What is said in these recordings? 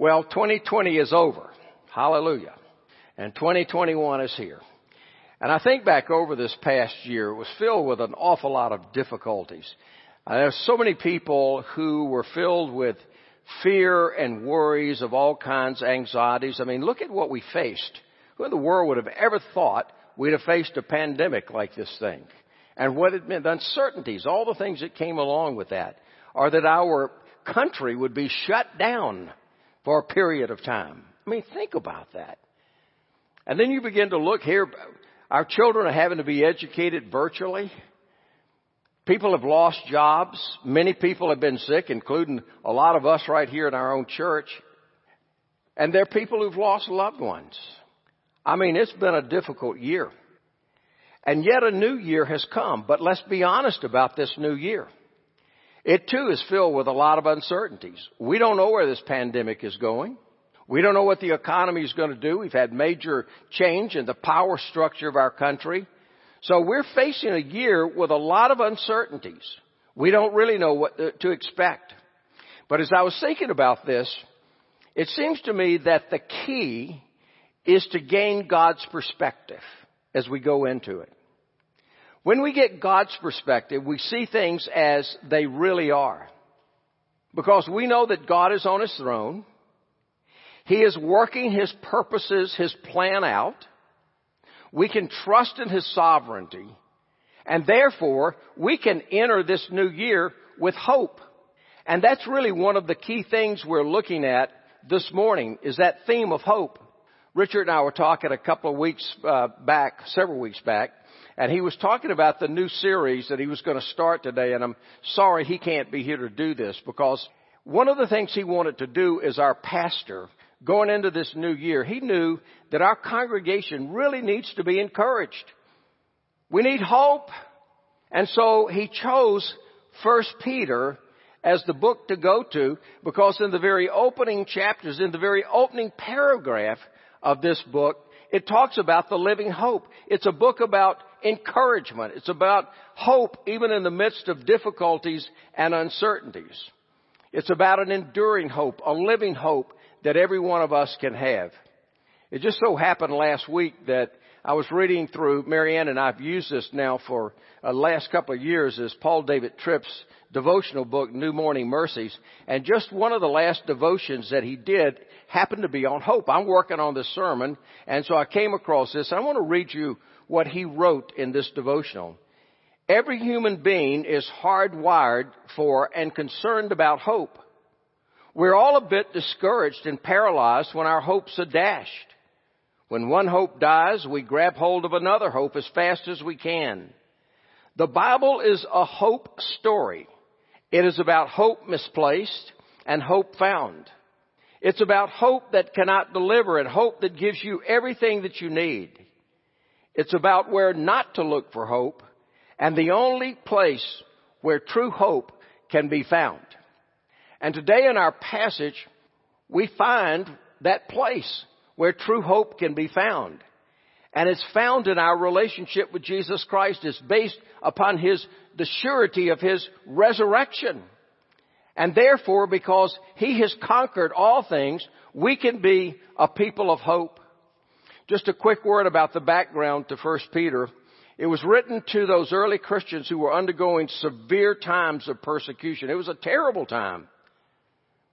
Well, 2020 is over. Hallelujah. And 2021 is here. And I think back over this past year, it was filled with an awful lot of difficulties. Uh, there's so many people who were filled with fear and worries of all kinds, anxieties. I mean, look at what we faced. Who in the world would have ever thought we'd have faced a pandemic like this thing? And what it meant, the uncertainties, all the things that came along with that, are that our country would be shut down for a period of time. I mean, think about that. And then you begin to look here, our children are having to be educated virtually. People have lost jobs. Many people have been sick, including a lot of us right here in our own church. And there are people who've lost loved ones. I mean, it's been a difficult year. And yet a new year has come. But let's be honest about this new year. It too is filled with a lot of uncertainties. We don't know where this pandemic is going. We don't know what the economy is going to do. We've had major change in the power structure of our country. So we're facing a year with a lot of uncertainties. We don't really know what to expect. But as I was thinking about this, it seems to me that the key is to gain God's perspective as we go into it. When we get God's perspective, we see things as they really are. Because we know that God is on His throne. He is working His purposes, His plan out. We can trust in His sovereignty. And therefore, we can enter this new year with hope. And that's really one of the key things we're looking at this morning is that theme of hope. Richard and I were talking a couple of weeks uh, back, several weeks back, and he was talking about the new series that he was going to start today, and I'm sorry he can't be here to do this because one of the things he wanted to do as our pastor going into this new year, he knew that our congregation really needs to be encouraged. We need hope. And so he chose First Peter as the book to go to because in the very opening chapters, in the very opening paragraph of this book, it talks about the living hope. It's a book about encouragement. It's about hope even in the midst of difficulties and uncertainties. It's about an enduring hope, a living hope that every one of us can have. It just so happened last week that I was reading through, Marianne and I've used this now for the uh, last couple of years as Paul David Tripp's devotional book, New Morning Mercies. And just one of the last devotions that he did happened to be on hope. I'm working on this sermon, and so I came across this. I want to read you what he wrote in this devotional. Every human being is hardwired for and concerned about hope. We're all a bit discouraged and paralyzed when our hopes are dashed. When one hope dies, we grab hold of another hope as fast as we can. The Bible is a hope story. It is about hope misplaced and hope found. It's about hope that cannot deliver and hope that gives you everything that you need. It's about where not to look for hope and the only place where true hope can be found. And today in our passage, we find that place where true hope can be found. And it's found in our relationship with Jesus Christ. It's based upon His, the surety of His resurrection. And therefore, because He has conquered all things, we can be a people of hope. Just a quick word about the background to 1 Peter. It was written to those early Christians who were undergoing severe times of persecution. It was a terrible time.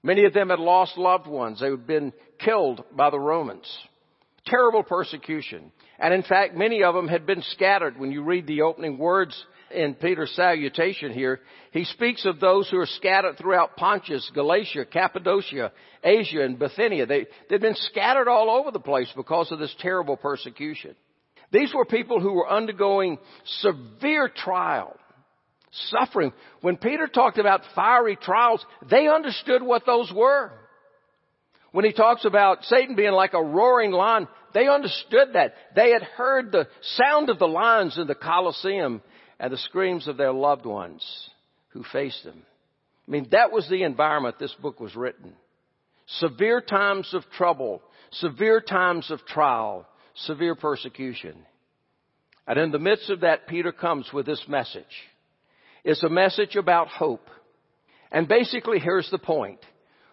Many of them had lost loved ones. They had been killed by the Romans. Terrible persecution. And in fact, many of them had been scattered. When you read the opening words in Peter's salutation here, he speaks of those who are scattered throughout Pontus, Galatia, Cappadocia, Asia, and Bithynia. They, they'd been scattered all over the place because of this terrible persecution. These were people who were undergoing severe trial, suffering. When Peter talked about fiery trials, they understood what those were. When he talks about Satan being like a roaring lion, they understood that. They had heard the sound of the lions in the Colosseum and the screams of their loved ones who faced them. I mean, that was the environment this book was written. Severe times of trouble, severe times of trial, severe persecution. And in the midst of that, Peter comes with this message. It's a message about hope. And basically, here's the point.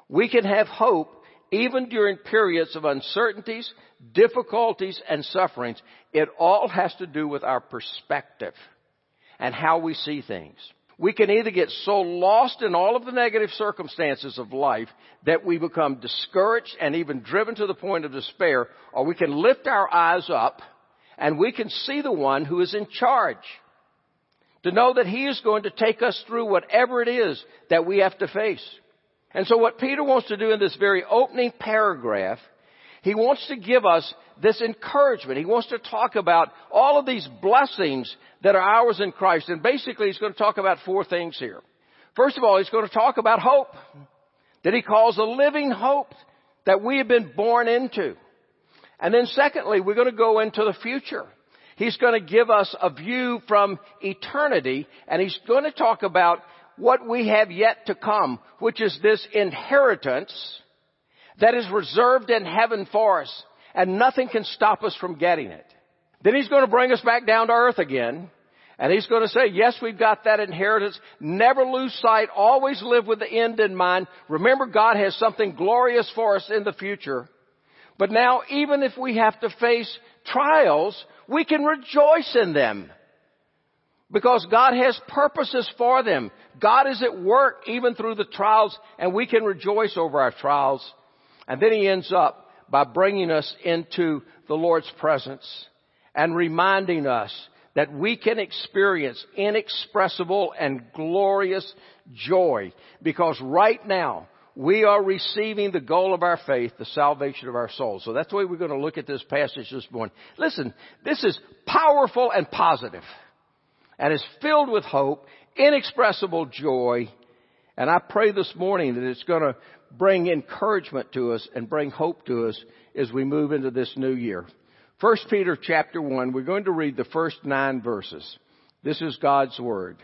We can have hope even during periods of uncertainties, difficulties, and sufferings, it all has to do with our perspective and how we see things. We can either get so lost in all of the negative circumstances of life that we become discouraged and even driven to the point of despair, or we can lift our eyes up and we can see the one who is in charge. To know that he is going to take us through whatever it is that we have to face. And so what Peter wants to do in this very opening paragraph, he wants to give us this encouragement. He wants to talk about all of these blessings that are ours in Christ. And basically he's going to talk about four things here. First of all, he's going to talk about hope that he calls a living hope that we have been born into. And then secondly, we're going to go into the future. He's going to give us a view from eternity and he's going to talk about what we have yet to come, which is this inheritance that is reserved in heaven for us and nothing can stop us from getting it. Then he's going to bring us back down to earth again and he's going to say, yes, we've got that inheritance. Never lose sight. Always live with the end in mind. Remember God has something glorious for us in the future. But now, even if we have to face trials, we can rejoice in them. Because God has purposes for them. God is at work even through the trials and we can rejoice over our trials. And then he ends up by bringing us into the Lord's presence and reminding us that we can experience inexpressible and glorious joy because right now we are receiving the goal of our faith, the salvation of our souls. So that's the way we're going to look at this passage this morning. Listen, this is powerful and positive and is filled with hope, inexpressible joy. And I pray this morning that it's going to bring encouragement to us and bring hope to us as we move into this new year. First Peter chapter 1, we're going to read the first nine verses. This is God's Word.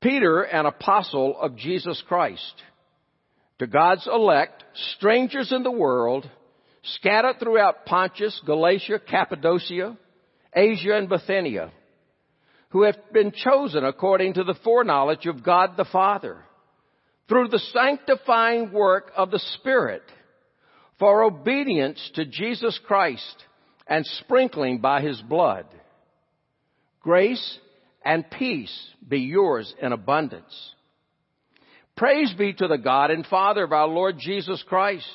Peter, an apostle of Jesus Christ, to God's elect, strangers in the world, scattered throughout Pontus, Galatia, Cappadocia, Asia, and Bithynia, who have been chosen according to the foreknowledge of God the Father, through the sanctifying work of the Spirit, for obedience to Jesus Christ and sprinkling by His blood. Grace and peace be yours in abundance. Praise be to the God and Father of our Lord Jesus Christ.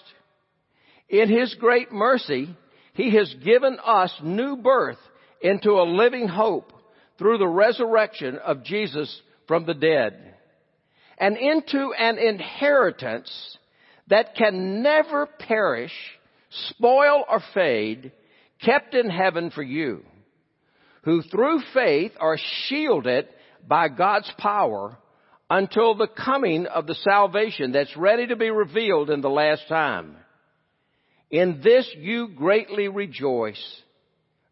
In His great mercy, He has given us new birth into a living hope through the resurrection of Jesus from the dead and into an inheritance that can never perish, spoil or fade, kept in heaven for you, who through faith are shielded by God's power until the coming of the salvation that's ready to be revealed in the last time. In this you greatly rejoice,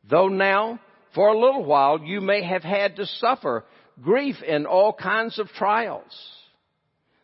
though now for a little while you may have had to suffer grief in all kinds of trials.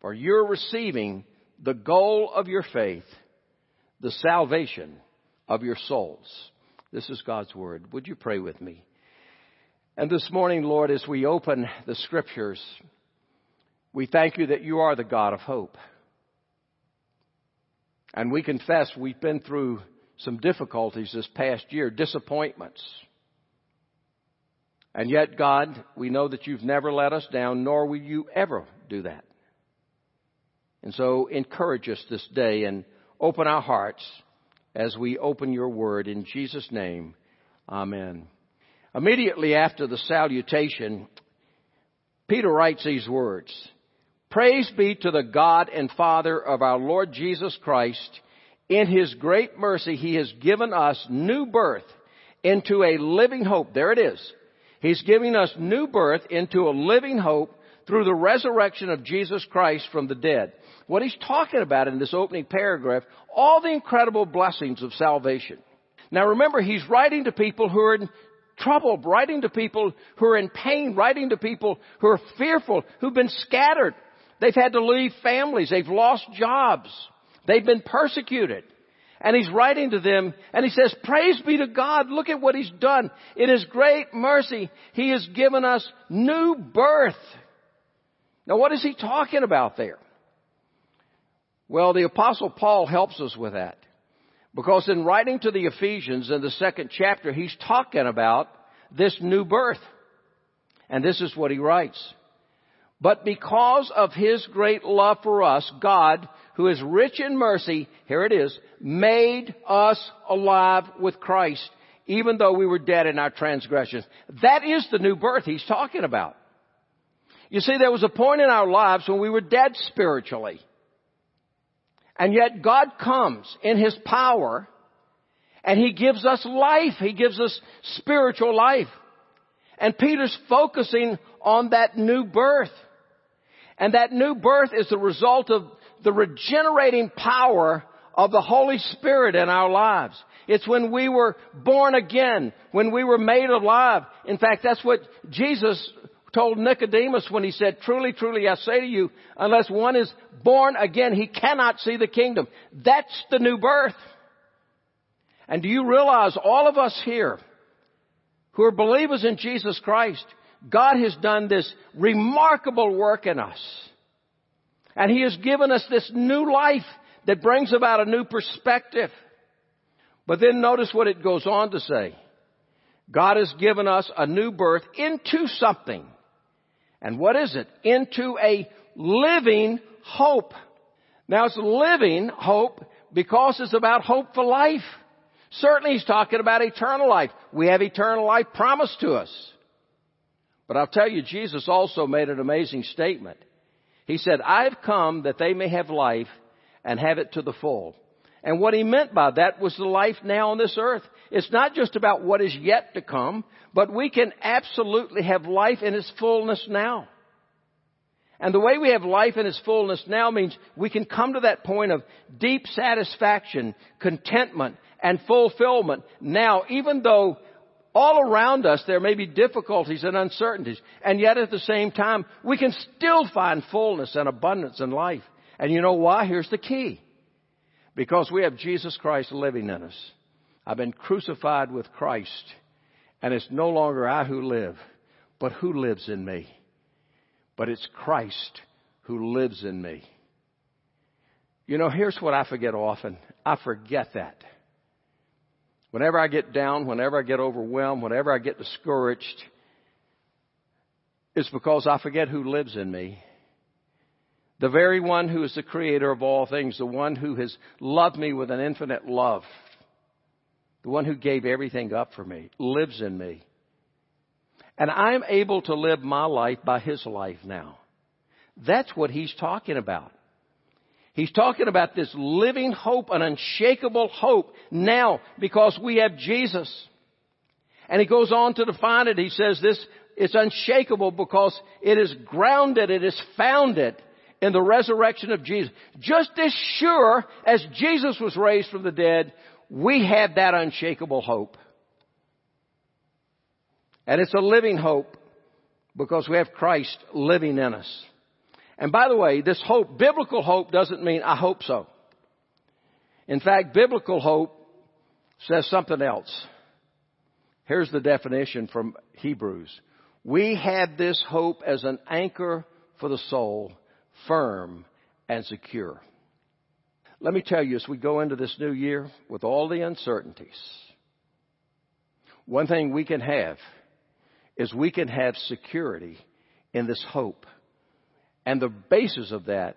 For you're receiving the goal of your faith, the salvation of your souls. This is God's Word. Would you pray with me? And this morning, Lord, as we open the Scriptures, we thank you that you are the God of hope. And we confess we've been through some difficulties this past year, disappointments, and yet, God, we know that you've never let us down, nor will you ever do that. And so encourage us this day and open our hearts as we open your word in Jesus' name. Amen. Immediately after the salutation, Peter writes these words. Praise be to the God and Father of our Lord Jesus Christ. In His great mercy, He has given us new birth into a living hope. There it is He's giving us new birth into a living hope through the resurrection of Jesus Christ from the dead. What he's talking about in this opening paragraph, all the incredible blessings of salvation. Now remember, he's writing to people who are in trouble, writing to people who are in pain, writing to people who are fearful, who've been scattered. They've had to leave families. They've lost jobs. They've been persecuted. And he's writing to them and he says, praise be to God. Look at what he's done. In his great mercy, he has given us new birth. Now what is he talking about there? Well, the apostle Paul helps us with that. Because in writing to the Ephesians in the second chapter, he's talking about this new birth. And this is what he writes. But because of his great love for us, God, who is rich in mercy, here it is, made us alive with Christ, even though we were dead in our transgressions. That is the new birth he's talking about. You see, there was a point in our lives when we were dead spiritually. And yet God comes in His power and He gives us life. He gives us spiritual life. And Peter's focusing on that new birth. And that new birth is the result of the regenerating power of the Holy Spirit in our lives. It's when we were born again, when we were made alive. In fact, that's what Jesus told Nicodemus when he said, truly, truly, I say to you, unless one is born again, he cannot see the kingdom. That's the new birth. And do you realize all of us here who are believers in Jesus Christ, God has done this remarkable work in us. And He has given us this new life that brings about a new perspective. But then notice what it goes on to say. God has given us a new birth into something and what is it? Into a living hope. Now it's living hope because it's about hope for life. Certainly he's talking about eternal life. We have eternal life promised to us. But I'll tell you, Jesus also made an amazing statement. He said, I've come that they may have life and have it to the full. And what he meant by that was the life now on this earth. It's not just about what is yet to come, but we can absolutely have life in its fullness now. And the way we have life in its fullness now means we can come to that point of deep satisfaction, contentment, and fulfillment now, even though all around us there may be difficulties and uncertainties, and yet at the same time, we can still find fullness and abundance in life. And you know why? Here's the key. Because we have Jesus Christ living in us. I've been crucified with Christ, and it's no longer I who live, but who lives in me. But it's Christ who lives in me. You know, here's what I forget often. I forget that. Whenever I get down, whenever I get overwhelmed, whenever I get discouraged, it's because I forget who lives in me the very one who is the creator of all things, the one who has loved me with an infinite love, the one who gave everything up for me, lives in me. And I'm able to live my life by his life now. That's what he's talking about. He's talking about this living hope, an unshakable hope now because we have Jesus. And he goes on to define it. He says this, it's unshakable because it is grounded, it is founded in the resurrection of Jesus. Just as sure as Jesus was raised from the dead, we have that unshakable hope. And it's a living hope because we have Christ living in us. And by the way, this hope, biblical hope doesn't mean I hope so. In fact, biblical hope says something else. Here's the definition from Hebrews. We have this hope as an anchor for the soul firm, and secure. Let me tell you, as we go into this new year with all the uncertainties, one thing we can have is we can have security in this hope. And the basis of that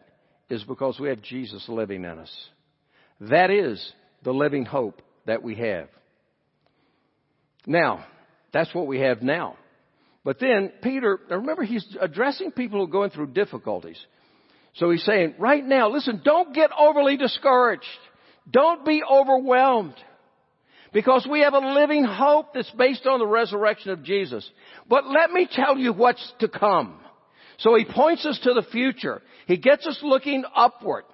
is because we have Jesus living in us. That is the living hope that we have. Now, that's what we have now. But then Peter, remember he's addressing people who are going through difficulties. So he's saying, right now, listen, don't get overly discouraged. Don't be overwhelmed. Because we have a living hope that's based on the resurrection of Jesus. But let me tell you what's to come. So he points us to the future. He gets us looking upward.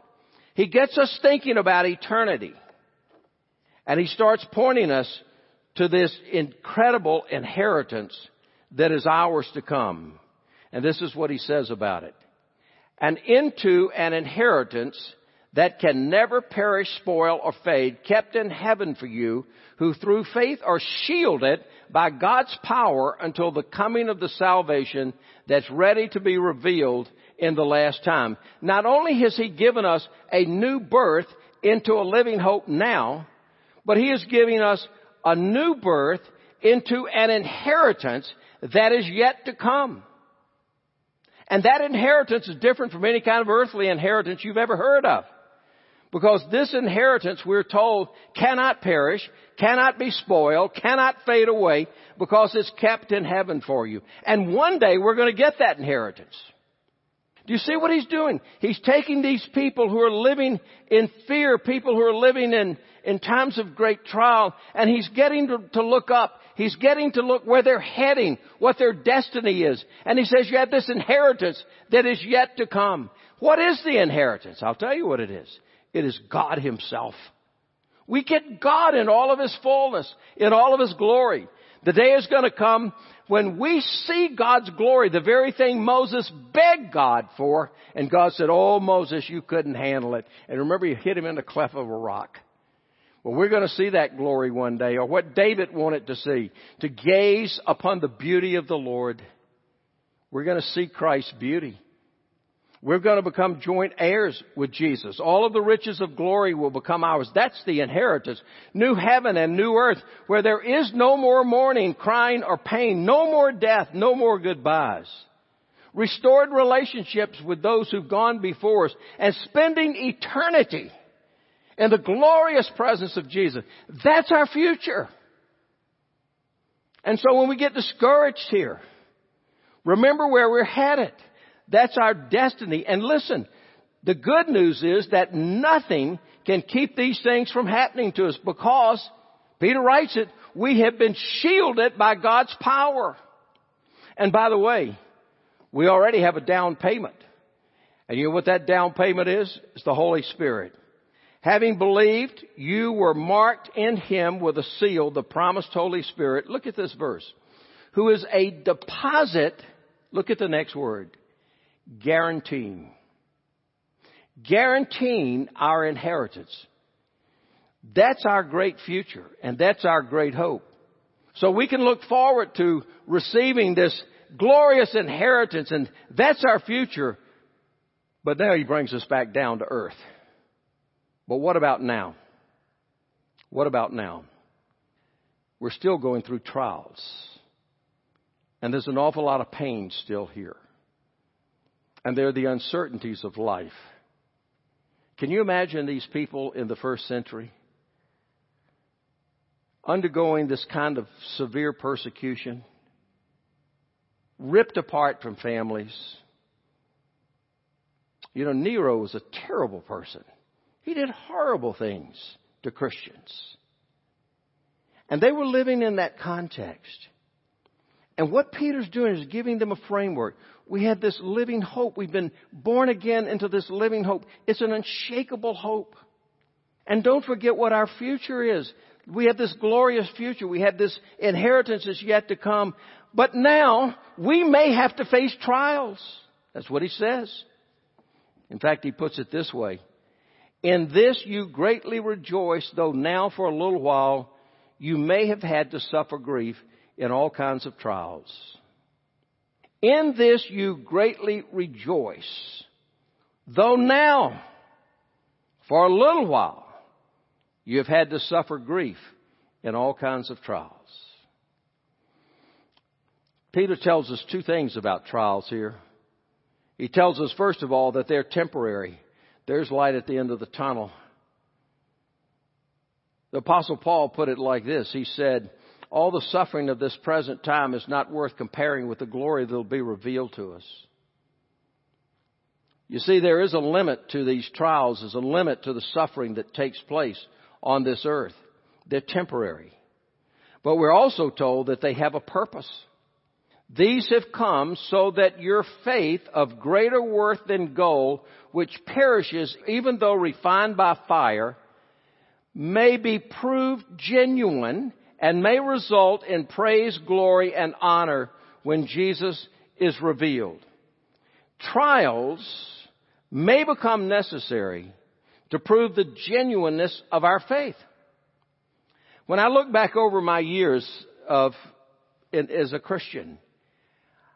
He gets us thinking about eternity. And he starts pointing us to this incredible inheritance that is ours to come. And this is what he says about it. And into an inheritance that can never perish, spoil, or fade, kept in heaven for you, who through faith are shielded by God's power until the coming of the salvation that's ready to be revealed in the last time. Not only has He given us a new birth into a living hope now, but He is giving us a new birth into an inheritance that is yet to come. And that inheritance is different from any kind of earthly inheritance you've ever heard of. Because this inheritance, we're told, cannot perish, cannot be spoiled, cannot fade away, because it's kept in heaven for you. And one day we're going to get that inheritance. Do you see what he's doing? He's taking these people who are living in fear, people who are living in, in times of great trial, and he's getting to, to look up. He's getting to look where they're heading, what their destiny is. And he says, you have this inheritance that is yet to come. What is the inheritance? I'll tell you what it is. It is God Himself. We get God in all of His fullness, in all of His glory. The day is going to come when we see God's glory, the very thing Moses begged God for, and God said, Oh, Moses, you couldn't handle it. And remember, you hit him in the cleft of a rock. Well, we're going to see that glory one day, or what David wanted to see, to gaze upon the beauty of the Lord. We're going to see Christ's beauty. We're going to become joint heirs with Jesus. All of the riches of glory will become ours. That's the inheritance. New heaven and new earth where there is no more mourning, crying, or pain. No more death. No more goodbyes. Restored relationships with those who've gone before us and spending eternity in the glorious presence of Jesus. That's our future. And so when we get discouraged here, remember where we're headed. That's our destiny. And listen, the good news is that nothing can keep these things from happening to us because, Peter writes it, we have been shielded by God's power. And by the way, we already have a down payment. And you know what that down payment is? It's the Holy Spirit. Having believed, you were marked in Him with a seal, the promised Holy Spirit. Look at this verse. Who is a deposit, look at the next word, guaranteeing. Guaranteeing our inheritance. That's our great future and that's our great hope. So we can look forward to receiving this glorious inheritance and that's our future. But now he brings us back down to earth. But what about now? What about now? We're still going through trials. And there's an awful lot of pain still here and there are the uncertainties of life. Can you imagine these people in the first century undergoing this kind of severe persecution, ripped apart from families? You know, Nero was a terrible person. He did horrible things to Christians. And they were living in that context. And what Peter's doing is giving them a framework. We have this living hope. We've been born again into this living hope. It's an unshakable hope. And don't forget what our future is. We have this glorious future. We have this inheritance that's yet to come. But now we may have to face trials. That's what he says. In fact, he puts it this way. In this you greatly rejoice, though now for a little while you may have had to suffer grief in all kinds of trials. In this you greatly rejoice, though now, for a little while, you have had to suffer grief in all kinds of trials. Peter tells us two things about trials here. He tells us, first of all, that they're temporary. There's light at the end of the tunnel. The apostle Paul put it like this. He said, all the suffering of this present time is not worth comparing with the glory that will be revealed to us. You see, there is a limit to these trials. There's a limit to the suffering that takes place on this earth. They're temporary. But we're also told that they have a purpose. These have come so that your faith of greater worth than gold, which perishes even though refined by fire, may be proved genuine and may result in praise, glory, and honor when Jesus is revealed. Trials may become necessary to prove the genuineness of our faith. When I look back over my years of as a Christian,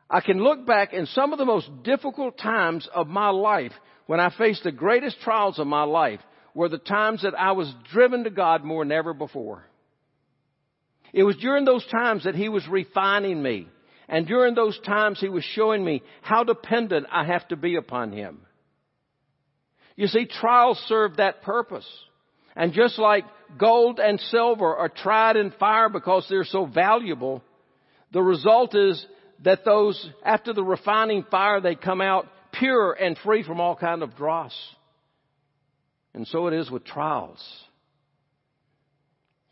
I can look back in some of the most difficult times of my life when I faced the greatest trials of my life were the times that I was driven to God more than ever before. It was during those times that He was refining me. And during those times He was showing me how dependent I have to be upon Him. You see, trials serve that purpose. And just like gold and silver are tried in fire because they're so valuable, the result is that those, after the refining fire, they come out pure and free from all kind of dross. And so it is with trials.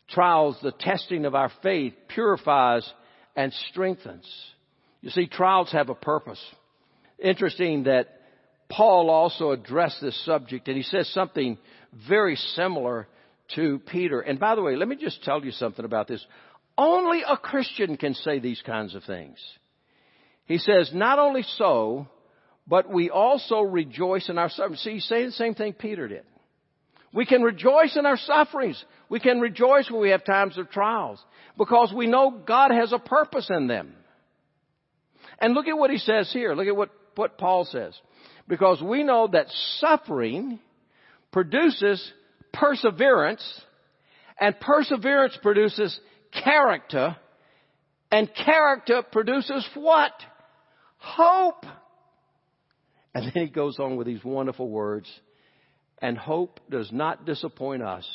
Trials, the testing of our faith, purifies and strengthens. You see, trials have a purpose. Interesting that Paul also addressed this subject and he says something very similar to Peter. And by the way, let me just tell you something about this. Only a Christian can say these kinds of things. He says, not only so, but we also rejoice in our sufferings. See, he's saying the same thing Peter did. We can rejoice in our sufferings. We can rejoice when we have times of trials because we know God has a purpose in them. And look at what he says here. Look at what, what Paul says. Because we know that suffering produces perseverance and perseverance produces character and character produces what? Hope. And then he goes on with these wonderful words. And hope does not disappoint us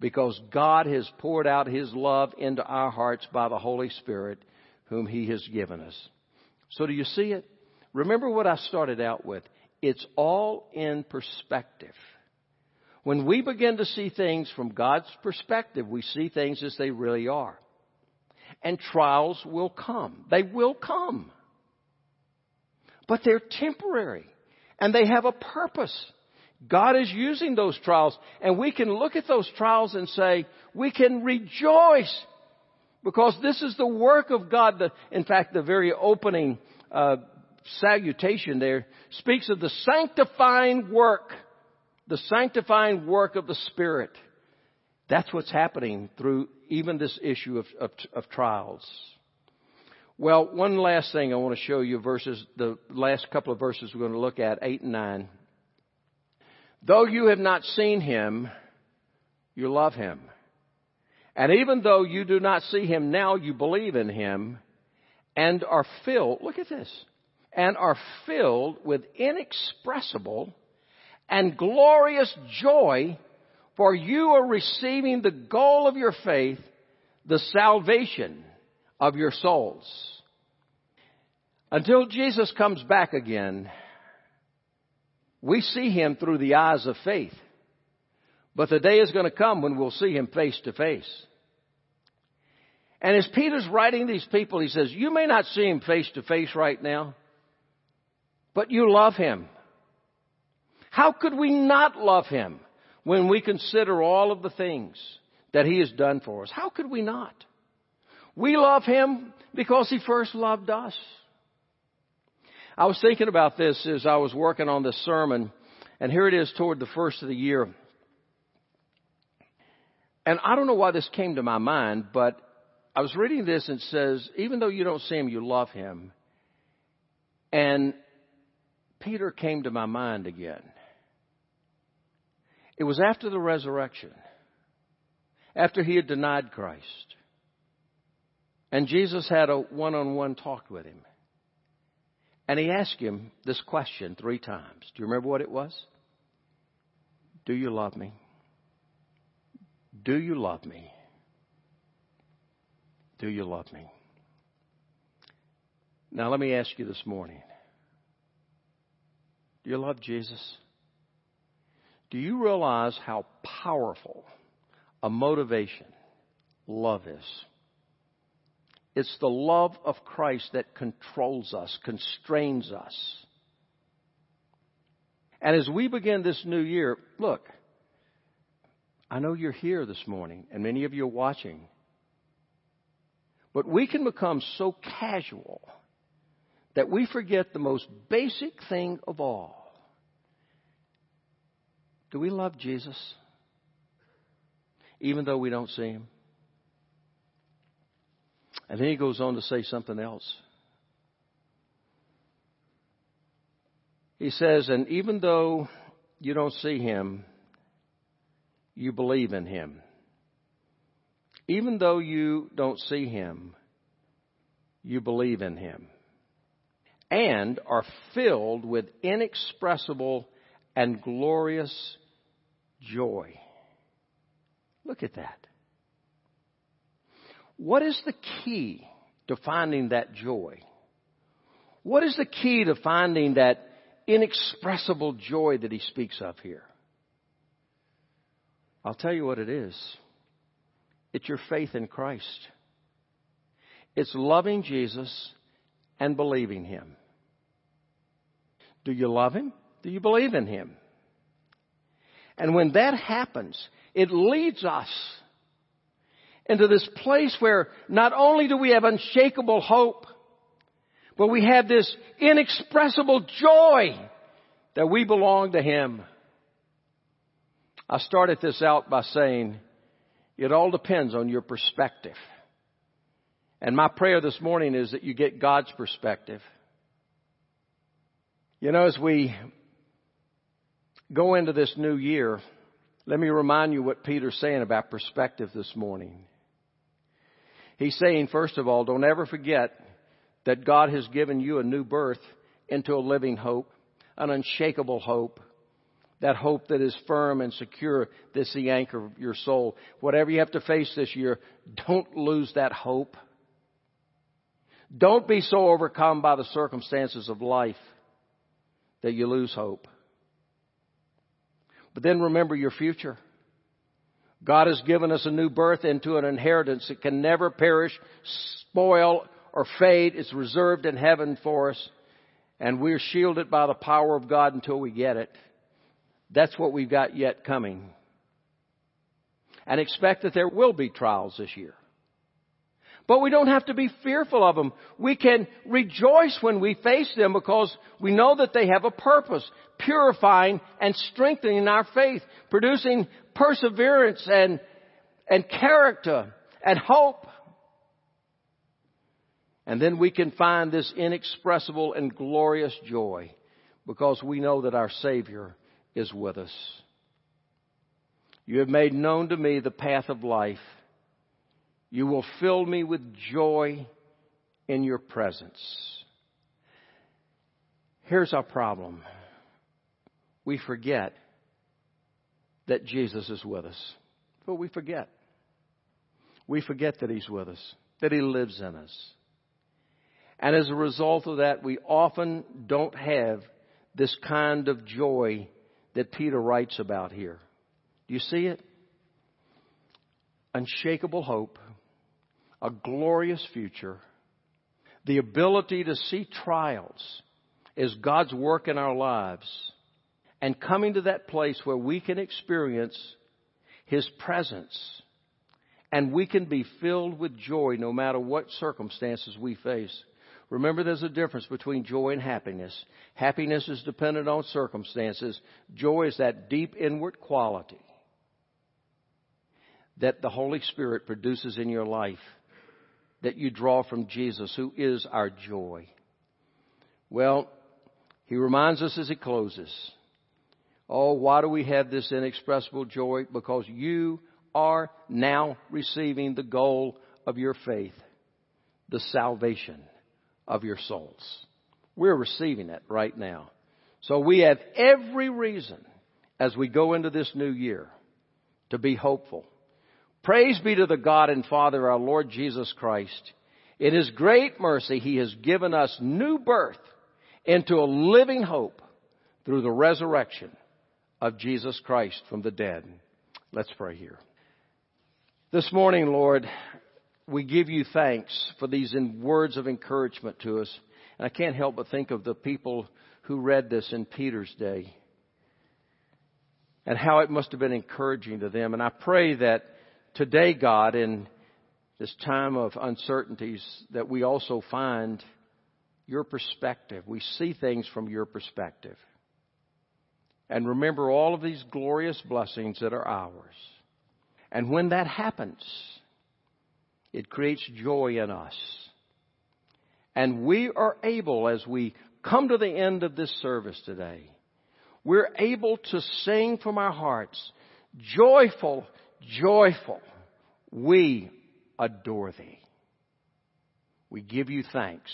because God has poured out His love into our hearts by the Holy Spirit whom He has given us. So do you see it? Remember what I started out with. It's all in perspective. When we begin to see things from God's perspective, we see things as they really are. And trials will come. They will come. But they're temporary. And they have a purpose. God is using those trials. And we can look at those trials and say, we can rejoice because this is the work of God. The, in fact, the very opening uh, salutation there speaks of the sanctifying work, the sanctifying work of the Spirit. That's what's happening through even this issue of, of, of trials. Well, one last thing I want to show you verses, the last couple of verses we're going to look at, 8 and 9. Though you have not seen him, you love him. And even though you do not see him now, you believe in him and are filled, look at this, and are filled with inexpressible and glorious joy, for you are receiving the goal of your faith, the salvation of your souls. Until Jesus comes back again, we see him through the eyes of faith. But the day is going to come when we'll see him face to face. And as Peter's writing these people, he says, You may not see him face to face right now, but you love him. How could we not love him when we consider all of the things that he has done for us? How could we not? We love him because he first loved us. I was thinking about this as I was working on this sermon, and here it is toward the first of the year. And I don't know why this came to my mind, but I was reading this and it says, even though you don't see him, you love him. And Peter came to my mind again. It was after the resurrection, after he had denied Christ. And Jesus had a one on one talk with him. And he asked him this question three times. Do you remember what it was? Do you love me? Do you love me? Do you love me? Now, let me ask you this morning Do you love Jesus? Do you realize how powerful a motivation love is? It's the love of Christ that controls us, constrains us. And as we begin this new year, look, I know you're here this morning, and many of you are watching. But we can become so casual that we forget the most basic thing of all. Do we love Jesus? Even though we don't see him? And then he goes on to say something else. He says, and even though you don't see him, you believe in him. Even though you don't see him, you believe in him. And are filled with inexpressible and glorious joy. Look at that. What is the key to finding that joy? What is the key to finding that inexpressible joy that he speaks of here? I'll tell you what it is. It's your faith in Christ. It's loving Jesus and believing Him. Do you love Him? Do you believe in Him? And when that happens, it leads us into this place where not only do we have unshakable hope, but we have this inexpressible joy that we belong to Him. I started this out by saying it all depends on your perspective. And my prayer this morning is that you get God's perspective. You know, as we go into this new year, let me remind you what Peter's saying about perspective this morning. He's saying, first of all, don't ever forget that God has given you a new birth into a living hope, an unshakable hope, that hope that is firm and secure, that's the anchor of your soul. Whatever you have to face this year, don't lose that hope. Don't be so overcome by the circumstances of life that you lose hope. But then remember your future. God has given us a new birth into an inheritance that can never perish, spoil, or fade. It's reserved in heaven for us. And we're shielded by the power of God until we get it. That's what we've got yet coming. And expect that there will be trials this year. But we don't have to be fearful of them. We can rejoice when we face them because we know that they have a purpose, purifying and strengthening our faith, producing perseverance and, and character and hope. And then we can find this inexpressible and glorious joy because we know that our Savior is with us. You have made known to me the path of life. You will fill me with joy in your presence. Here's our problem. We forget that Jesus is with us. But we forget. We forget that He's with us, that He lives in us. And as a result of that, we often don't have this kind of joy that Peter writes about here. Do you see it? Unshakable hope, a glorious future, the ability to see trials as God's work in our lives, and coming to that place where we can experience His presence and we can be filled with joy no matter what circumstances we face. Remember, there's a difference between joy and happiness. Happiness is dependent on circumstances. Joy is that deep inward quality that the Holy Spirit produces in your life that you draw from Jesus, who is our joy. Well, he reminds us as he closes. Oh, why do we have this inexpressible joy? Because you are now receiving the goal of your faith, the salvation of your souls. We're receiving it right now. So we have every reason as we go into this new year to be hopeful. Praise be to the God and Father, our Lord Jesus Christ. In His great mercy, He has given us new birth into a living hope through the resurrection of Jesus Christ from the dead. Let's pray here. This morning, Lord, we give you thanks for these words of encouragement to us. And I can't help but think of the people who read this in Peter's day and how it must have been encouraging to them. And I pray that today, God, in this time of uncertainties, that we also find your perspective. We see things from your perspective. And remember all of these glorious blessings that are ours. And when that happens, it creates joy in us. And we are able, as we come to the end of this service today, we're able to sing from our hearts, joyful, joyful, we adore thee. We give you thanks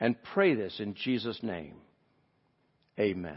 and pray this in Jesus' name. Amen.